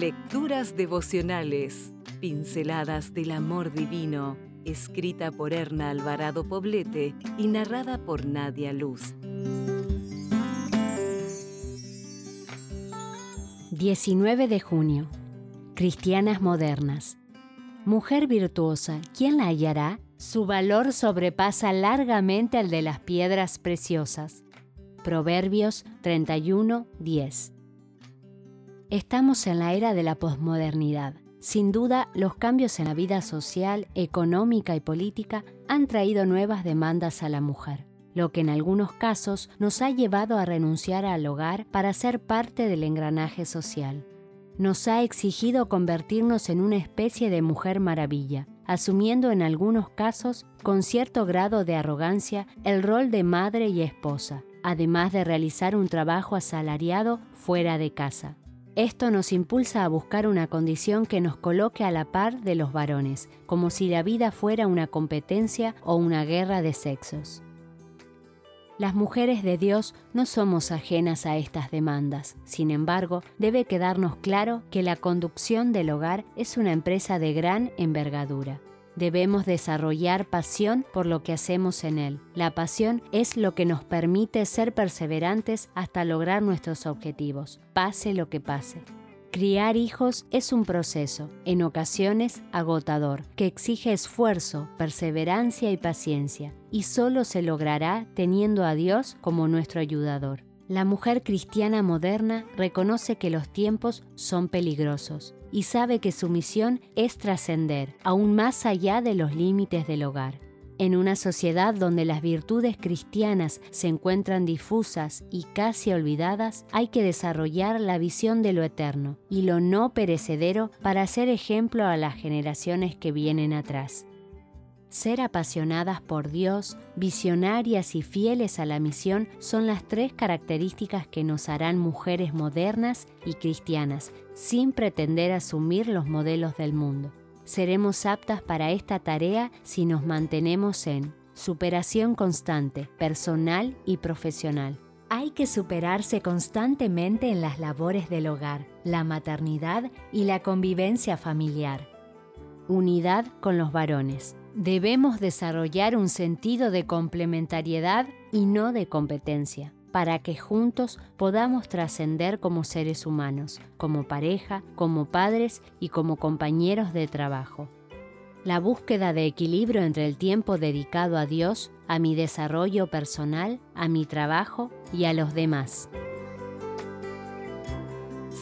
Lecturas devocionales, pinceladas del amor divino, escrita por Erna Alvarado Poblete y narrada por Nadia Luz. 19 de junio. Cristianas modernas. Mujer virtuosa, ¿quién la hallará? Su valor sobrepasa largamente al de las piedras preciosas. Proverbios 31, 10. Estamos en la era de la posmodernidad. Sin duda, los cambios en la vida social, económica y política han traído nuevas demandas a la mujer, lo que en algunos casos nos ha llevado a renunciar al hogar para ser parte del engranaje social. Nos ha exigido convertirnos en una especie de mujer maravilla, asumiendo en algunos casos, con cierto grado de arrogancia, el rol de madre y esposa, además de realizar un trabajo asalariado fuera de casa. Esto nos impulsa a buscar una condición que nos coloque a la par de los varones, como si la vida fuera una competencia o una guerra de sexos. Las mujeres de Dios no somos ajenas a estas demandas. Sin embargo, debe quedarnos claro que la conducción del hogar es una empresa de gran envergadura. Debemos desarrollar pasión por lo que hacemos en él. La pasión es lo que nos permite ser perseverantes hasta lograr nuestros objetivos, pase lo que pase. Criar hijos es un proceso, en ocasiones agotador, que exige esfuerzo, perseverancia y paciencia, y solo se logrará teniendo a Dios como nuestro ayudador. La mujer cristiana moderna reconoce que los tiempos son peligrosos y sabe que su misión es trascender aún más allá de los límites del hogar. En una sociedad donde las virtudes cristianas se encuentran difusas y casi olvidadas, hay que desarrollar la visión de lo eterno y lo no perecedero para ser ejemplo a las generaciones que vienen atrás. Ser apasionadas por Dios, visionarias y fieles a la misión son las tres características que nos harán mujeres modernas y cristianas, sin pretender asumir los modelos del mundo seremos aptas para esta tarea si nos mantenemos en superación constante, personal y profesional. Hay que superarse constantemente en las labores del hogar, la maternidad y la convivencia familiar. Unidad con los varones. Debemos desarrollar un sentido de complementariedad y no de competencia para que juntos podamos trascender como seres humanos, como pareja, como padres y como compañeros de trabajo. La búsqueda de equilibrio entre el tiempo dedicado a Dios, a mi desarrollo personal, a mi trabajo y a los demás.